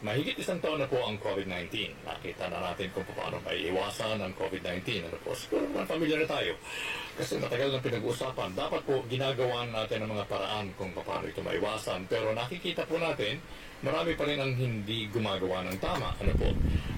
Mahigit isang taon na po ang COVID-19. Nakita na natin kung paano may iwasan ang COVID-19. Ano po, siguro naman familiar na tayo. Kasi matagal na pinag-uusapan. Dapat po ginagawa natin ang mga paraan kung paano ito maiwasan. Pero nakikita po natin, marami pa rin ang hindi gumagawa ng tama. Ano po?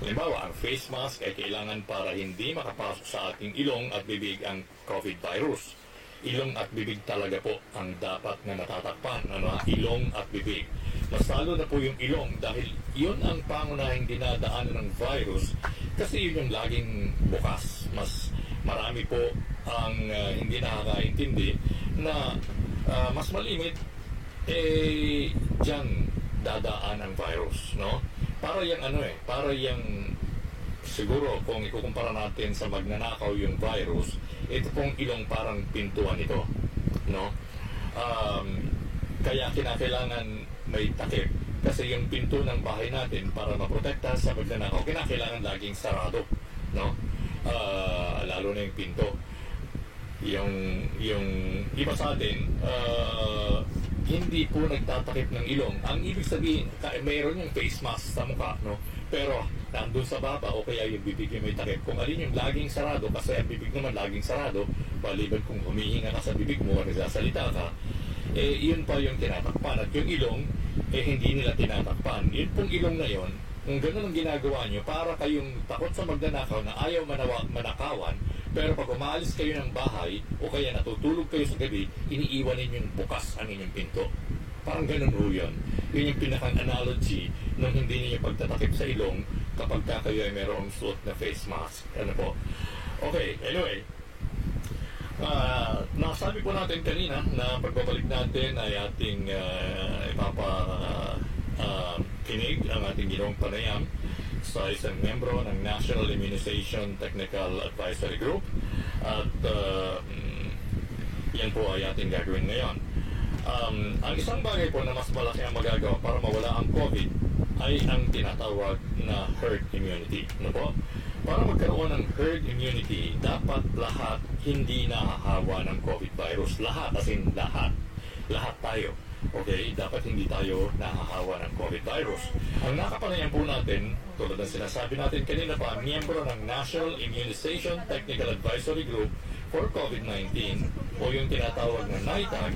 Halimbawa, ang face mask ay kailangan para hindi makapasok sa ating ilong at bibig ang COVID virus. Ilong at bibig talaga po ang dapat na natatakpan. Ano? Ilong at bibig. Mas lalo na po yung ilong dahil yun ang pangunahing dinadaanan ng virus kasi yun yung laging bukas. Mas marami po ang uh, hindi nakakaintindi na uh, mas malimit eh dyan dadaan ang virus, no? Para yung ano eh, para yung siguro kung ikukumpara natin sa magnanakaw yung virus, ito pong ilong parang pintuan ito, no? Um, kaya kinakailangan may takip. Kasi yung pinto ng bahay natin para maprotekta sa magnanakaw, kinakailangan laging sarado. No? Uh, lalo na yung pinto. Yung, yung iba sa atin, uh, hindi po nagtatakip ng ilong. Ang ibig sabihin, mayroon yung face mask sa mukha, no? Pero nandun sa baba o kaya yung bibig yung may takip. Kung alin yung laging sarado, kasi ang bibig naman laging sarado, maliban kung humihinga ka sa bibig mo, nagsasalita ka, eh yun pa yung tinatakpan. At yung ilong, eh hindi nila tinatakpan. Yun pong ilong na yon, kung ganun ang ginagawa nyo, para kayong takot sa magnanakaw na ayaw manawa, manakawan, pero pag umaalis kayo ng bahay o kaya natutulog kayo sa gabi, iniiwan ninyong bukas ang inyong pinto. Parang ganun ho yun. Yun yung pinakang analogy nung hindi ninyo pagtatakip sa ilong kapag ka kayo ay mayroong suot na face mask. Ano po? Okay, anyway, Uh, nasabi po natin kanina na pagbabalik natin ay ating uh, ipapa uh, kinig ang ating ginawang panayam sa isang membro ng National Immunization Technical Advisory Group at uh, yan po ay ating gagawin ngayon. Um, ang isang bagay po na mas malaki ang magagawa para mawala ang COVID ay ang tinatawag na herd immunity. Ano po? Para magkaroon ng herd immunity, dapat lahat hindi nahahawa ng COVID virus. Lahat, as in lahat. Lahat tayo. Okay, dapat hindi tayo nahahawa ng COVID virus. Ang nakapanayan po natin, tulad ng sinasabi natin kanina pa, miyembro ng National Immunization Technical Advisory Group for COVID-19 o yung tinatawag na NITAG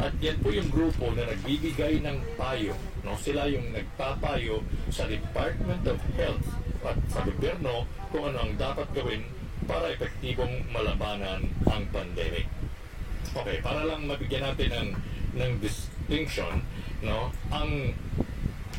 at yan po yung grupo na nagbibigay ng payo. No? Sila yung nagpapayo sa Department of Health at sa gobyerno kung ano ang dapat gawin para epektibong malabanan ang pandemic. Okay, para lang mabigyan natin ng ng distinction, no? Ang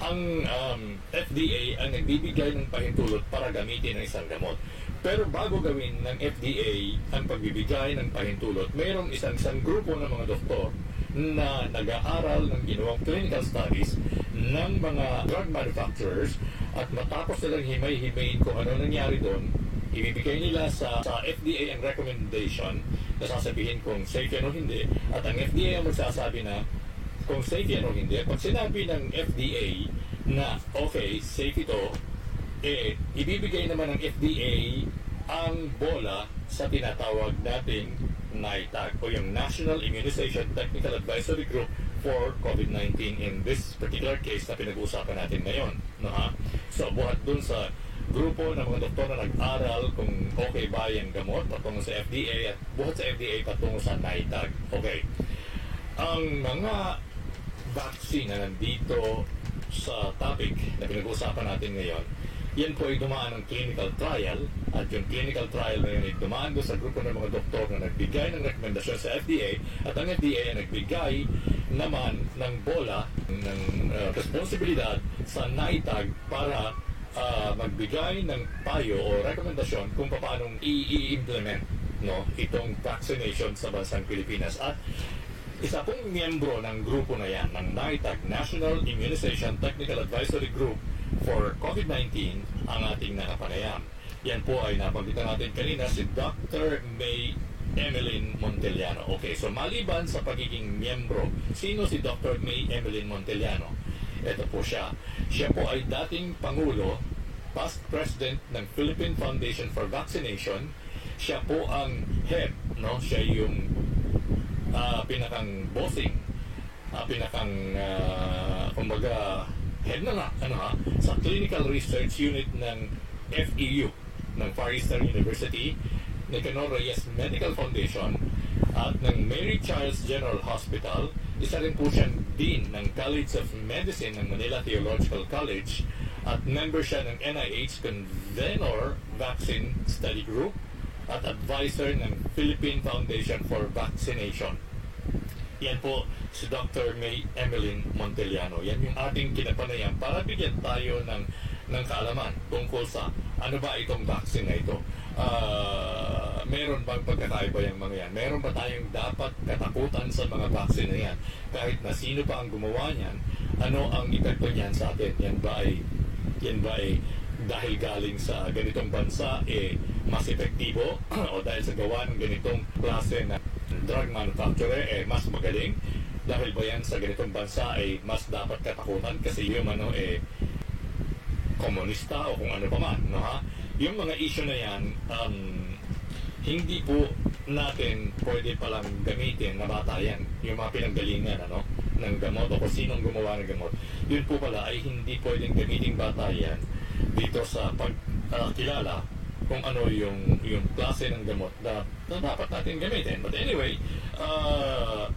ang um, FDA ang nagbibigay ng pahintulot para gamitin ang isang gamot. Pero bago gawin ng FDA ang pagbibigay ng pahintulot, mayroong isang isang grupo ng mga doktor na nag-aaral ng ginawang clinical studies ng mga drug manufacturers at matapos nilang himay-himayin kung ano nangyari doon, ibibigay nila sa, sa FDA ang recommendation na sasabihin kung safe yan o hindi at ang FDA ang magsasabi na kung safe yan o hindi. Pag sinabi ng FDA na okay, safe ito, eh, ibibigay naman ng FDA ang bola sa tinatawag nating NITAG o yung National Immunization Technical Advisory Group for COVID-19 in this particular case na pinag-uusapan natin ngayon. No, ha? So, buhat dun sa grupo ng mga doktor na nag-aral kung okay ba yung gamot patungo sa FDA at buhat sa FDA patungo sa NITAG. Okay. Ang mga vaccine na nandito sa topic na pinag-uusapan natin ngayon yan po ay dumaan ng clinical trial at yung clinical trial na yun ay dumaan sa grupo ng mga doktor na nagbigay ng rekomendasyon sa FDA at ang FDA ay nagbigay naman ng bola ng uh, responsibilidad sa NITAG para uh, magbigay ng payo o rekomendasyon kung paano i-implement no, itong vaccination sa bansang Pilipinas. At isa pong miyembro ng grupo na yan, ng NITAG, National Immunization Technical Advisory Group, for COVID-19 ang ating nakapanayam. Yan po ay nabanggitan natin kanina si Dr. May Emeline Montellano. Okay, so maliban sa pagiging miyembro, sino si Dr. May Emeline Montellano? Ito po siya. Siya po ay dating Pangulo, past President ng Philippine Foundation for Vaccination. Siya po ang head, no? Siya yung uh, pinakang bossing, uh, pinakang, uh, kumbaga, head na nga, ano ha, sa Clinical Research Unit ng FEU, ng Far Eastern University, Nicanor Reyes Medical Foundation, at ng Mary Charles General Hospital. Isa rin po siyang Dean ng College of Medicine ng Manila Theological College at member siya ng NIH Convenor Vaccine Study Group at advisor ng Philippine Foundation for Vaccination. Yan po si Dr. May Emeline Monteliano. Yan yung ating kinapanayan para bigyan tayo ng, ng kaalaman tungkol sa ano ba itong vaccine na ito. Uh, meron bang pagkakaiba yung mga yan? Meron ba tayong dapat katakutan sa mga vaccine na yan? Kahit na sino pa ang gumawa niyan, ano ang epekto niyan sa atin? Yan ba ay, yan ba ay dahil galing sa ganitong bansa eh mas epektibo o dahil sa gawa ng ganitong klase na drug manufacturer eh mas magaling dahil ba yan sa ganitong bansa ay mas dapat katakutan kasi yung ano eh komunista o kung ano pa man no ha yung mga issue na yan um, hindi po natin pwede palang gamitin na batayan yung mga pinanggalingan ano ng gamot o kung sinong gumawa ng gamot yun po pala ay hindi pwedeng gamitin batayan dito sa pagkilala uh, kung ano yung yung klase ng gamot na, na dapat natin gamitin. But anyway, uh,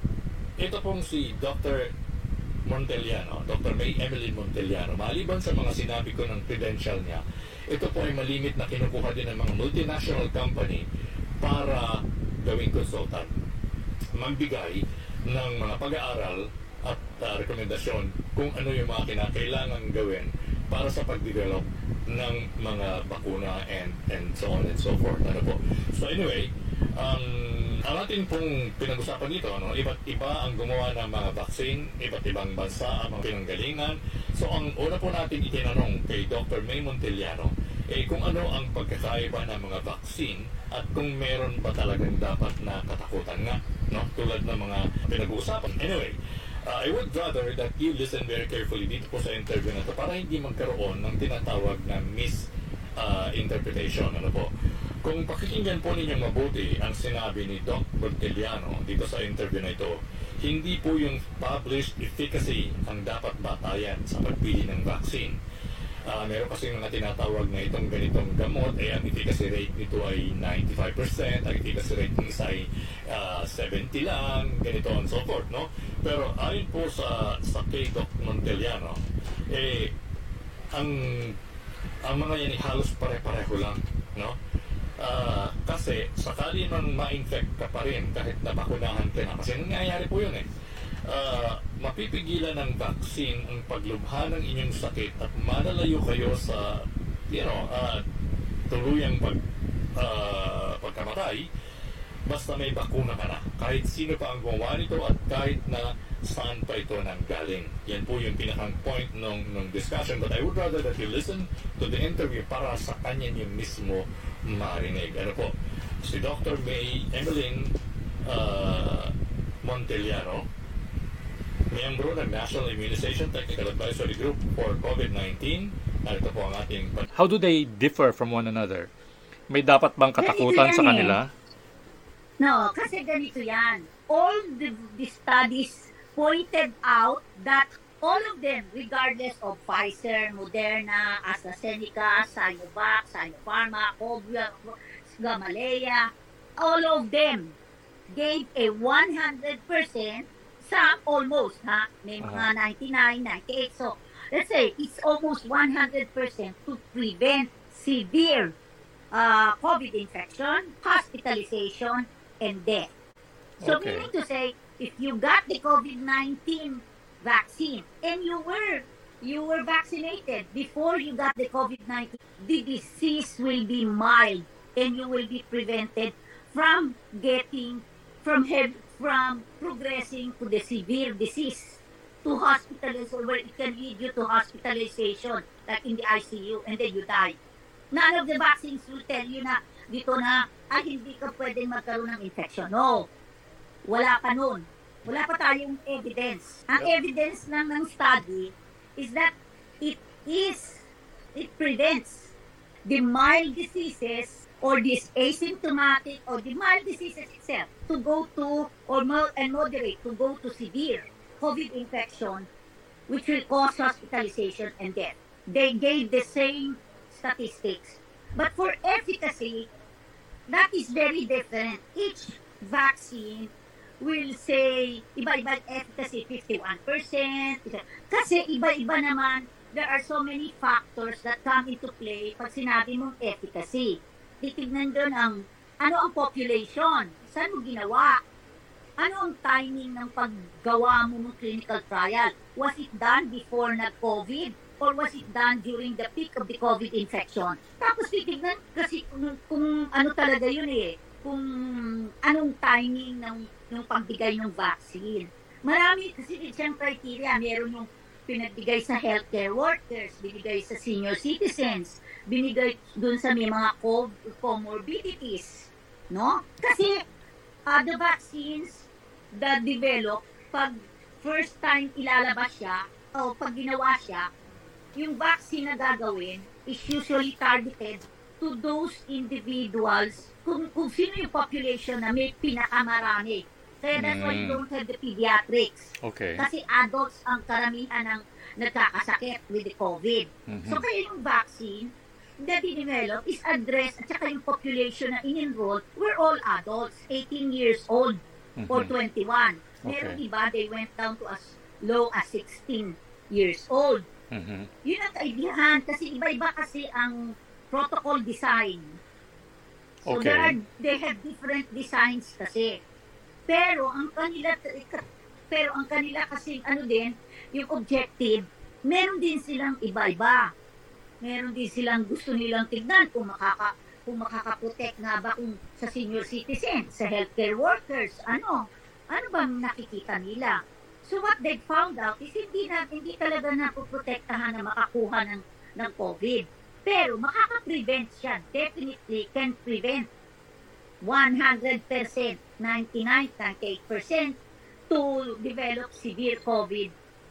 ito pong si Dr. Monteliano, Dr. May Emeline Monteliano, maliban sa mga sinabi ko ng credential niya, ito po ay malimit na kinukuha din ng mga multinational company para gawing consultant. Magbigay ng mga pag-aaral at uh, rekomendasyon kung ano yung mga kinakailangan gawin para sa pag-develop ng mga bakuna and and so on and so forth. Ano po? So anyway, um, ang ating pong pinag-usapan dito, ano, iba't iba ang gumawa ng mga vaccine, iba't ibang bansa ang mga pinanggalingan. So ang una po natin itinanong kay Dr. May Monteliano, eh kung ano ang pagkakaiba ng mga vaccine at kung meron ba talagang dapat na katakutan nga, no? Tulad ng mga pinag-uusapan. Anyway, uh, I would rather that you listen very carefully dito po sa interview na to para hindi magkaroon ng tinatawag na misinterpretation. Ano po? Kung pakikinggan po ninyong mabuti ang sinabi ni Doc Berteliano dito sa interview na ito, hindi po yung published efficacy ang dapat batayan sa pagpili ng vaccine. Uh, meron kasi mga tinatawag na itong ganitong gamot, eh, ang efficacy rate nito ay 95%, ang efficacy rate ng isa ay uh, ah, 70 lang, ganito and so forth, no? Pero ayon po sa, sa kay Doc Monteliano, eh, ang, ang mga yan halos pare-pareho lang, no? Uh, kasi sakali man ma-infect ka pa rin kahit nabakunahan ka na. Kasi nangyayari po yun eh. Uh, mapipigilan ng vaccine ang paglubha ng inyong sakit at malalayo kayo sa you know, uh, tuluyang pag, uh, pagkamatay basta may bakuna ka na. Kahit sino pa ang gumawa nito at kahit na saan pa ito nang galing. Yan po yung pinakang point ng, ng discussion. But I would rather that you listen to the interview para sa kanya niyo mismo marinig. Ano po? Si Dr. May Emeline uh, Monteliano, miyembro ng National Immunization Technical Advisory Group for COVID-19. Ito po ang ating... How do they differ from one another? May dapat bang katakutan sa kanila? Eh. No, kasi ganito yan. All the, the studies pointed out that all of them, regardless of Pfizer, Moderna, AstraZeneca, Sinovac, Sinopharma, Cobra, Gamaleya, all of them gave a 100% sa almost, ha? May mga 99, 98. So, let's say it's almost 100% to prevent severe uh, COVID infection, hospitalization, and death. So, okay. meaning to say, if you got the COVID-19 vaccine and you were you were vaccinated before you got the COVID-19, the disease will be mild and you will be prevented from getting from head, from progressing to the severe disease to hospitalization where it can lead you to hospitalization like in the ICU and then you die. None of the vaccines will tell you na dito na ay hindi ka pwedeng magkaroon ng infection. No. Wala pa nun. Wala pa tayong evidence. Ang evidence lang ng study is that it is, it prevents the mild diseases or this asymptomatic or the mild diseases itself to go to or more and moderate to go to severe COVID infection which will cause hospitalization and death. They gave the same statistics. But for efficacy, that is very different. Each vaccine will say iba-iba efficacy 51%. Kasi iba-iba naman, there are so many factors that come into play pag sinabi mong efficacy. Titignan doon ang ano ang population, saan mo ginawa, ano ang timing ng paggawa mo ng clinical trial? Was it done before nag-COVID? Or was it done during the peak of the COVID infection? Tapos titignan kasi kung, kung ano talaga yun eh, kung anong timing ng, ng pagbigay ng vaccine. Marami kasi siyang criteria. Meron yung pinagbigay sa healthcare workers, binigay sa senior citizens, binigay dun sa may mga co- comorbidities. No? Kasi uh, the vaccines that develop, pag first time ilalabas siya, o pag ginawa siya, yung vaccine na gagawin is usually targeted to those individuals kung, kung sino yung population na may pinakamarami. Kaya that's why you don't have the pediatrics. Okay. Kasi adults ang karamihan ng nagkakasakit with the COVID. Mhm. So kaya yung vaccine na dinevelop is addressed at saka yung population na in-enroll were all adults, 18 years old or Mhm. 21. Meron Okay. iba, they went down to as low as 16 years old. Mhm. Yun ang kaibihan kasi iba-iba kasi ang protocol design. So Okay. there are, they have different designs kasi. Pero ang kanila pero ang kanila kasi ano din, yung objective, meron din silang iba-iba. Meron din silang gusto nilang tignan kung makaka kung makakaprotect nga ba kung sa senior citizen, sa healthcare workers, ano, ano ba nakikita nila? So what they found out is hindi na hindi talaga napoprotektahan na makakuha ng ng COVID. Pero makaka-prevent siya. Definitely can prevent 100%, 99.8% to develop severe COVID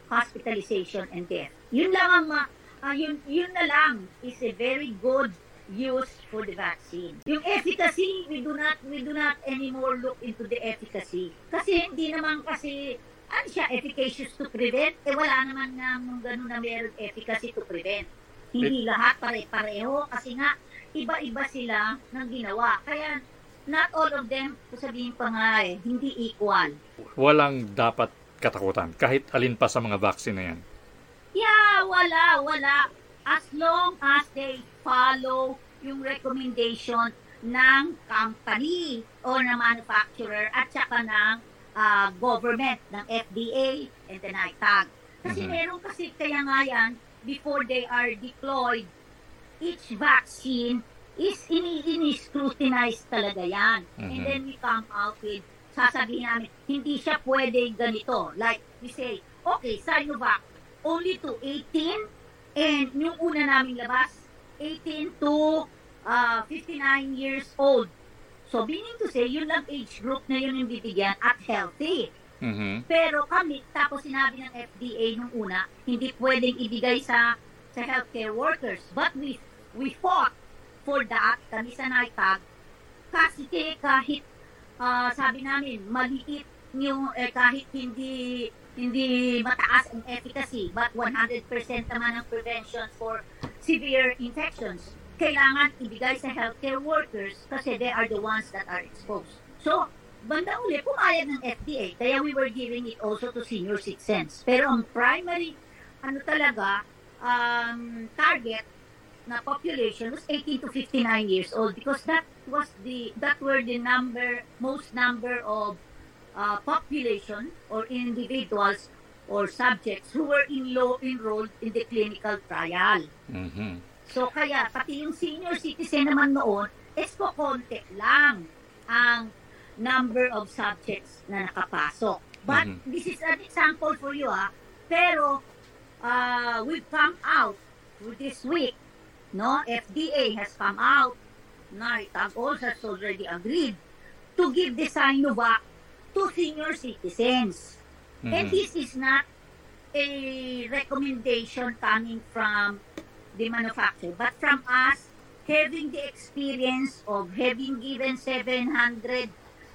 hospitalization and death. Yun lang ang ma, ah, yun, yun na lang is a very good use for the vaccine. Yung efficacy, we do not we do not anymore look into the efficacy. Kasi hindi naman kasi ano siya, efficacious to prevent? Eh wala naman nga nung ganun na meron efficacy to prevent. Hindi lahat pare-pareho kasi nga iba-iba sila ng ginawa. Kaya not all of them, sabihin pa nga eh, hindi equal. Walang dapat katakutan kahit alin pa sa mga vaccine na yan. Yeah, wala, wala. As long as they follow yung recommendation ng company o ng manufacturer at saka ng ah, government, ng FDA and the NITAG. Kasi Mhm. meron kasi kaya nga yan, before they are deployed, each vaccine is ini ini-scrutinize talaga yan. And Mhm. then we come out with, sasabihin namin, hindi siya pwede ganito. Like, we say, okay, Sinovac, only to 18, and yung una naming labas, 18 to uh, 59 years old. So, meaning to say, yun lang age group na yun yung bibigyan at healthy. Mhm. Pero kami, tapos sinabi ng FDA nung una, hindi pwedeng ibigay sa sa healthcare workers. But we we fought for that, kami sa NITAG, kasi kahit ah, sabi namin, maliit yung eh, kahit hindi hindi mataas ang efficacy, but 100% naman ang prevention for severe infections. Kailangan ibigay sa healthcare workers kasi they are the ones that are exposed. So, banda uli, pumayag ng FDA. Kaya we were giving it also to senior citizens. Pero ang primary, ano talaga, um, target na population was 18 to 59 years old because that was the, that were the number, most number of uh, population or individuals or subjects who were in low enrolled in the clinical trial. Mhm. So kaya pati yung senior citizen naman noon, is po konti lang ang number of subjects na nakapasok. But Mhm. this is an example for you ah. Pero uh, we've come out this week, no? FDA has come out, also has already agreed to give the Sinovac to senior citizens. And Mhm. this is not a recommendation coming from the manufacturer, but from us having the experience of having given 700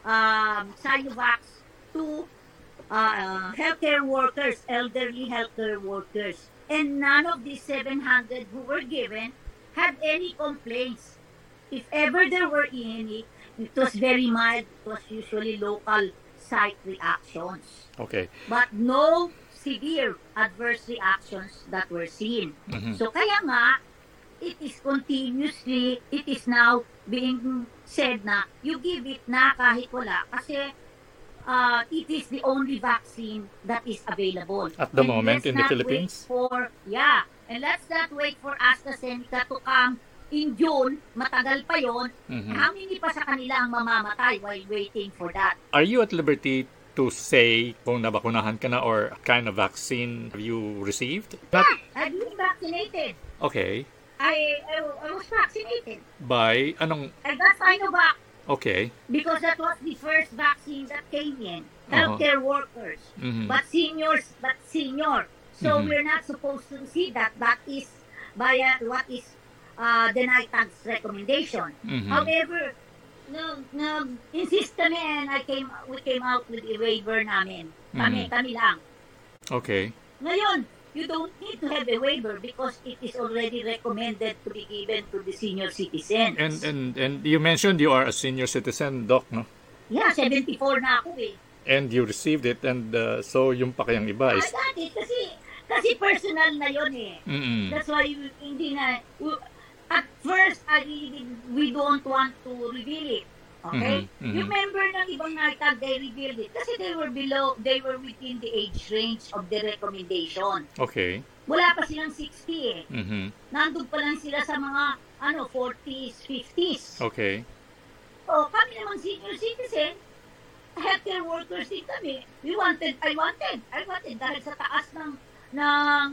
um, Sinovacs to uh, healthcare workers, elderly healthcare workers. And none of these 700 who were given had any complaints. If ever there were any, it was very mild. It was usually local site reactions. Okay. But no severe adverse reactions that were seen. Mhm. So kaya nga, it is continuously, it is now being said na you give it na kahit wala kasi uh, it is the only vaccine that is available. At the And moment in the Philippines? For, yeah, and let's not wait for AstraZeneca to come in June, matagal pa yon. Mhm. How many pa sa kanila ang mamamatay while waiting for that? Are you at liberty to say kung nabakunahan ka na or kind of vaccine have you received? Not, I've been vaccinated. okay. I, I, I was vaccinated. By anong, I got Sinovac okay. because that was the first vaccine that came in. Uh-huh. Healthcare workers. Mhm. But seniors, but senior. So Mhm. we're not supposed to see that. That is by what is uh, the NITAG's recommendation. Mhm. However, no, no, insist kami and I came, we came out with a waiver namin. Kami, Mhm. kami lang. Okay. Ngayon, you don't need to have a waiver because it is already recommended to be given to the senior citizens. And and and you mentioned you are a senior citizen, doc, no? yeah, 74 na ako eh. And you received it and uh, so yung pa kayang iba I is got it kasi, kasi personal na yon eh. mm That's why hindi na, at first, I really, we don't want to reveal it. Okay? Mhm, mhm. You remember ng ibang NITAG, they revealed it. Kasi they were below, they were within the age range of the recommendation. Okay. Wala pa silang 60 eh. Mhm. Nandun pa lang sila sa mga, ano, 40s, 50s. Okay. So, kami namang senior citizen, healthcare workers din kami. We wanted, I wanted, I wanted dahil sa taas ng ng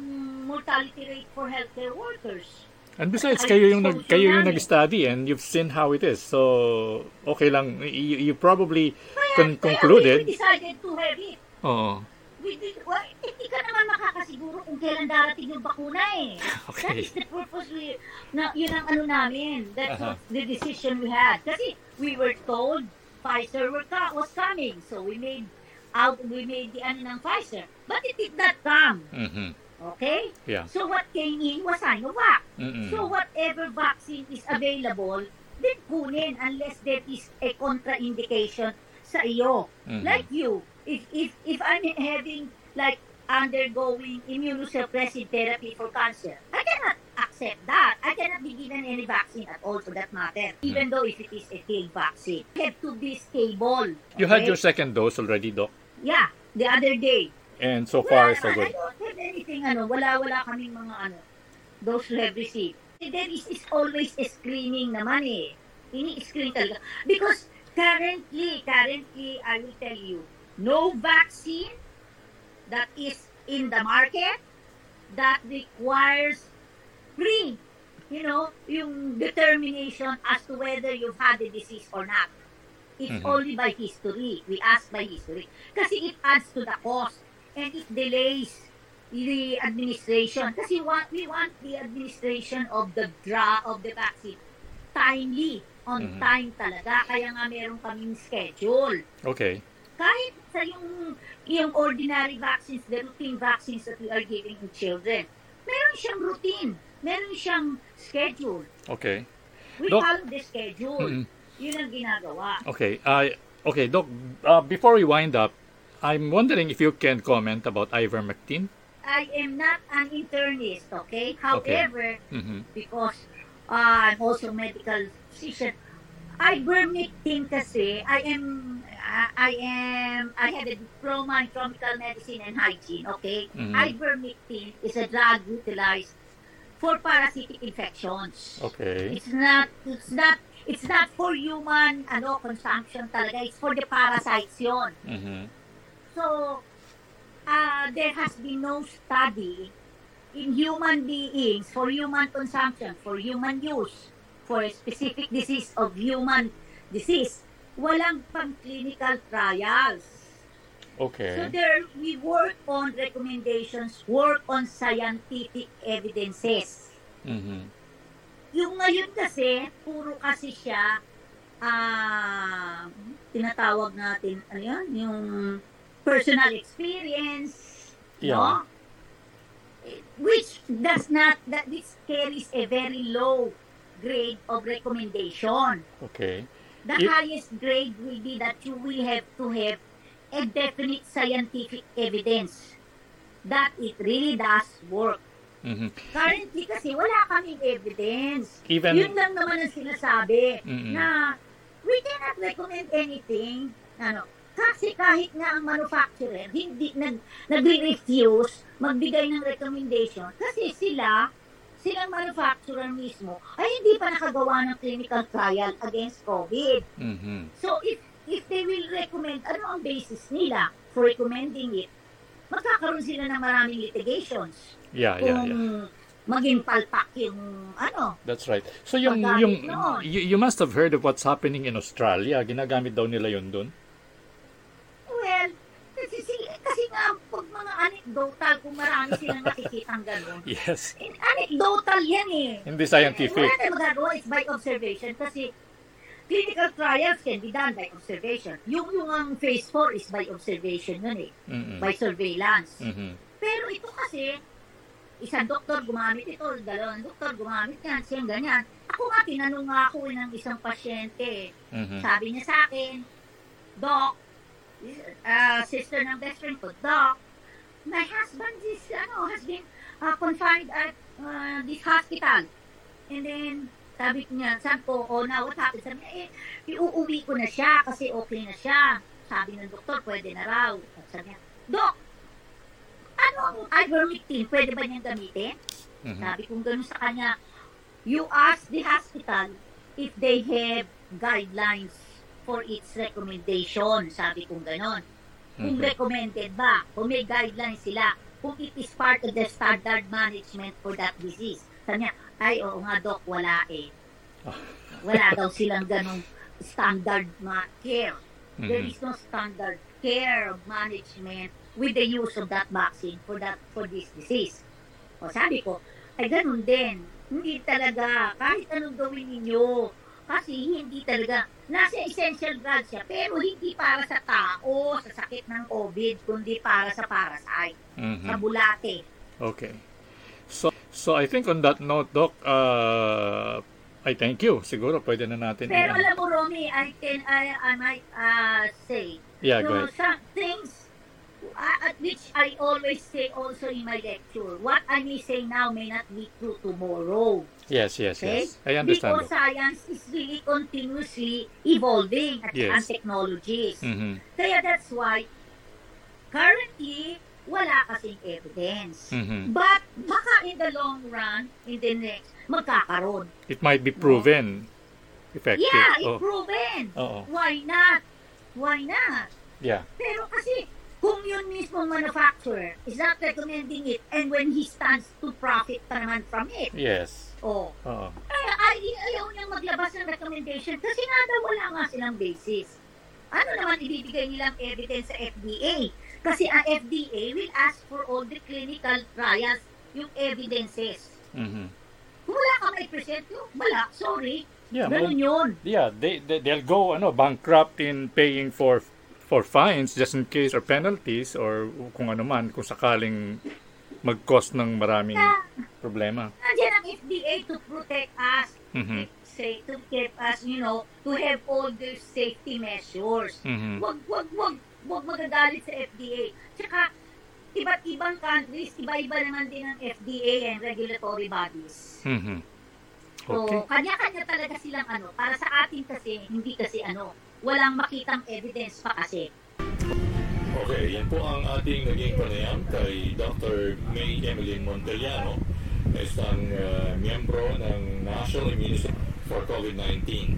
mortality rate for healthcare workers. And besides, Ay, kayo yung nag, kayo yung nag-study and you've seen how it is. So, okay lang. You, you probably Kaya, con- kaya concluded. we decided to have it. Oo. We did, well, hindi ka naman makakasiguro kung kailan darating yung bakuna eh. That Okay. is the purpose we, na, yun ang ano namin. That's what the decision we had. Kasi we were told Pfizer were was coming. So we made out, we made the ano ng Pfizer. But it did not come. Mhm. Okay? Yeah. So what came in was Sinovac. Mm-mm. So whatever vaccine is available, then kunin unless there is a contraindication sa iyo. Mhm. Like you, if if if I'm having like undergoing immunosuppressive therapy for cancer, I cannot accept that. I cannot be given any vaccine at all for that matter, even though if it is a killed vaccine. It have to be stable. You had okay? your second dose already, doc. Yeah, the other day. And so far, Wala so good. I don't have anything, ano, wala, wala kaming mga, ano, those who have received. There is, is always a screening naman eh. Ini-screen talaga. Because currently, currently, I will tell you, no vaccine that is in the market that requires pre, you know, yung determination as to whether you've had the disease or not. It's Mhm. only by history. We ask by history. Kasi it adds to the cost and it delays the administration. Kasi want, we want the administration of the dra of the vaccine timely, on Mhm. time talaga. Kaya nga meron kaming schedule. Okay. Kahit sa yung, yung ordinary vaccines, the routine vaccines that we are giving to children, meron siyang routine. Meron siyang schedule. Okay. We Doc- follow the schedule. Mm. Yun ang ginagawa. Okay. Uh, okay, Doc, uh, before we wind up, I'm wondering if you can comment about ivermectin. I am not an internist, okay? However, Mhm. because uh, I'm also medical physician, ivermectin kasi, I am, I, I am, I had a diploma in tropical medicine and hygiene, okay? Mhm. Ivermectin is a drug utilized for parasitic infections. Okay. It's not, it's not, it's not for human, ano, consumption talaga. It's for the parasites yon. Mhm. So, uh, there has been no study in human beings for human consumption, for human use, for a specific disease of human disease. Walang pang clinical trials. So Okay. there, we work on recommendations, work on scientific evidences. Mhm. Yung ngayon kasi, puro kasi siya, ah, tinatawag natin, ano yan, yung personal experience, Yeah. no? Which does not, that this carries a very low grade of recommendation. Okay. The If- highest grade will be that you will have to have a definite scientific evidence that it really does work. Mhm. Currently kasi wala kaming evidence. Even- Yun lang naman ang sinasabi Mm-mm. na we cannot recommend anything. Ano, kasi kahit nga ang manufacturer hindi nag, nagre-refuse magbigay ng recommendation kasi sila silang manufacturer mismo ay hindi pa nakagawa ng clinical trial against COVID. Mhm. So if if they will recommend, ano ang basis nila for recommending it? Magkakaroon sila ng maraming litigations Yeah, yeah, yeah. maging palpak yung ano. That's right. So yung yung noon. you, you must have heard of what's happening in Australia. Ginagamit daw nila yun doon. Well, kasi, kasi nga pag mga anecdotal, kung marami silang nakikitang gano'n. Yes. Anecdotal yan eh. Hindi scientific. Wala tayong magagawa, it's by observation kasi clinical trials can be done by observation. Yung yung ang phase 4 is by observation yun eh, Mhm. by surveillance. Mhm. Pero ito kasi, isang doktor gumamit ito, dalawang doktor gumamit yan, siyang ganyan. Ako nga, tinanong nga ako ng isang pasyente. Mhm. Sabi niya sa akin, Doc, uh, sister ng best friend ko, Doc, my husband is, ano, has been uh, confined at uh, this hospital. And then, sabi niya, sabi ko, oh, now what happened? Sabi niya, eh, iuuwi ko na siya kasi okay na siya. Sabi ng doktor, pwede na raw. Sabi niya, Doc, ano ang ivermectin? Pwede ba niyang gamitin? Mhm. Sabi kong gano'n sa kanya, you ask the hospital if they have guidelines for its recommendation. Sabi kong gano'n. Kung Mhm. recommended ba, kung may guidelines sila, kung it is part of the standard management for that disease. Sabi niya, ay, oo nga, Doc, wala eh. Wala daw silang ganong standard ma- care. There Mhm. is no standard care management with the use of that vaccine for that for this disease. O sabi ko, ay ganun din. Hindi talaga, kahit anong gawin ninyo, kasi hindi talaga, nasa essential drug siya, pero hindi para sa tao, sa sakit ng COVID, kundi para sa parasite, Mhm. sa bulate. Okay. So so I think on that note, Doc, uh, I thank you. Siguro pwede na natin. Pero i- alam mo, Romy, I can, I, I might uh, say, yeah, go So, ahead. some things uh, at which I always say also in my lecture, what I may say now may not be true tomorrow. Yes, yes, Okay? yes. I understand. Because science is really continuously evolving at Yes. and technologies. Mhm. Kaya that's why currently wala kasing evidence. Mhm. But baka in the long run, in the next, magkakaroon. It might be proven effective. Yeah, it's oh. proven. Oo. Why not? Why not? Yeah. Pero kasi, kung yun mismo manufacturer is not recommending it and when he stands to profit pa naman from it, Yes. oh, Oo. ay, ay, ayaw niyang maglabas ng recommendation kasi nga daw wala nga silang basis. Ano naman ibibigay nilang evidence sa FDA? Kasi ang FDA will ask for all the clinical trials, yung evidences. Mhm. Kung wala ka may present, yung wala, sorry. Yeah, Ganun yun. yeah, they, they they'll go ano bankrupt in paying for for fines just in case or penalties or kung ano man kung sakaling mag-cost ng maraming Na, problema. nandiyan ang FDA to protect us. Mhm. say to keep us, you know, to have all the safety measures. Mhm. Wag, wag, wag, wag magagalit sa FDA. Tsaka, iba't ibang countries, iba-iba naman din ang FDA and regulatory bodies. Mhm. So, Okay. kanya-kanya talaga silang ano. Para sa atin kasi, hindi kasi ano, walang makitang evidence pa kasi. Okay, yan po ang ating naging panayam kay Dr. May Emeline Montellano isang uh, miyembro ng National Immunity for COVID-19.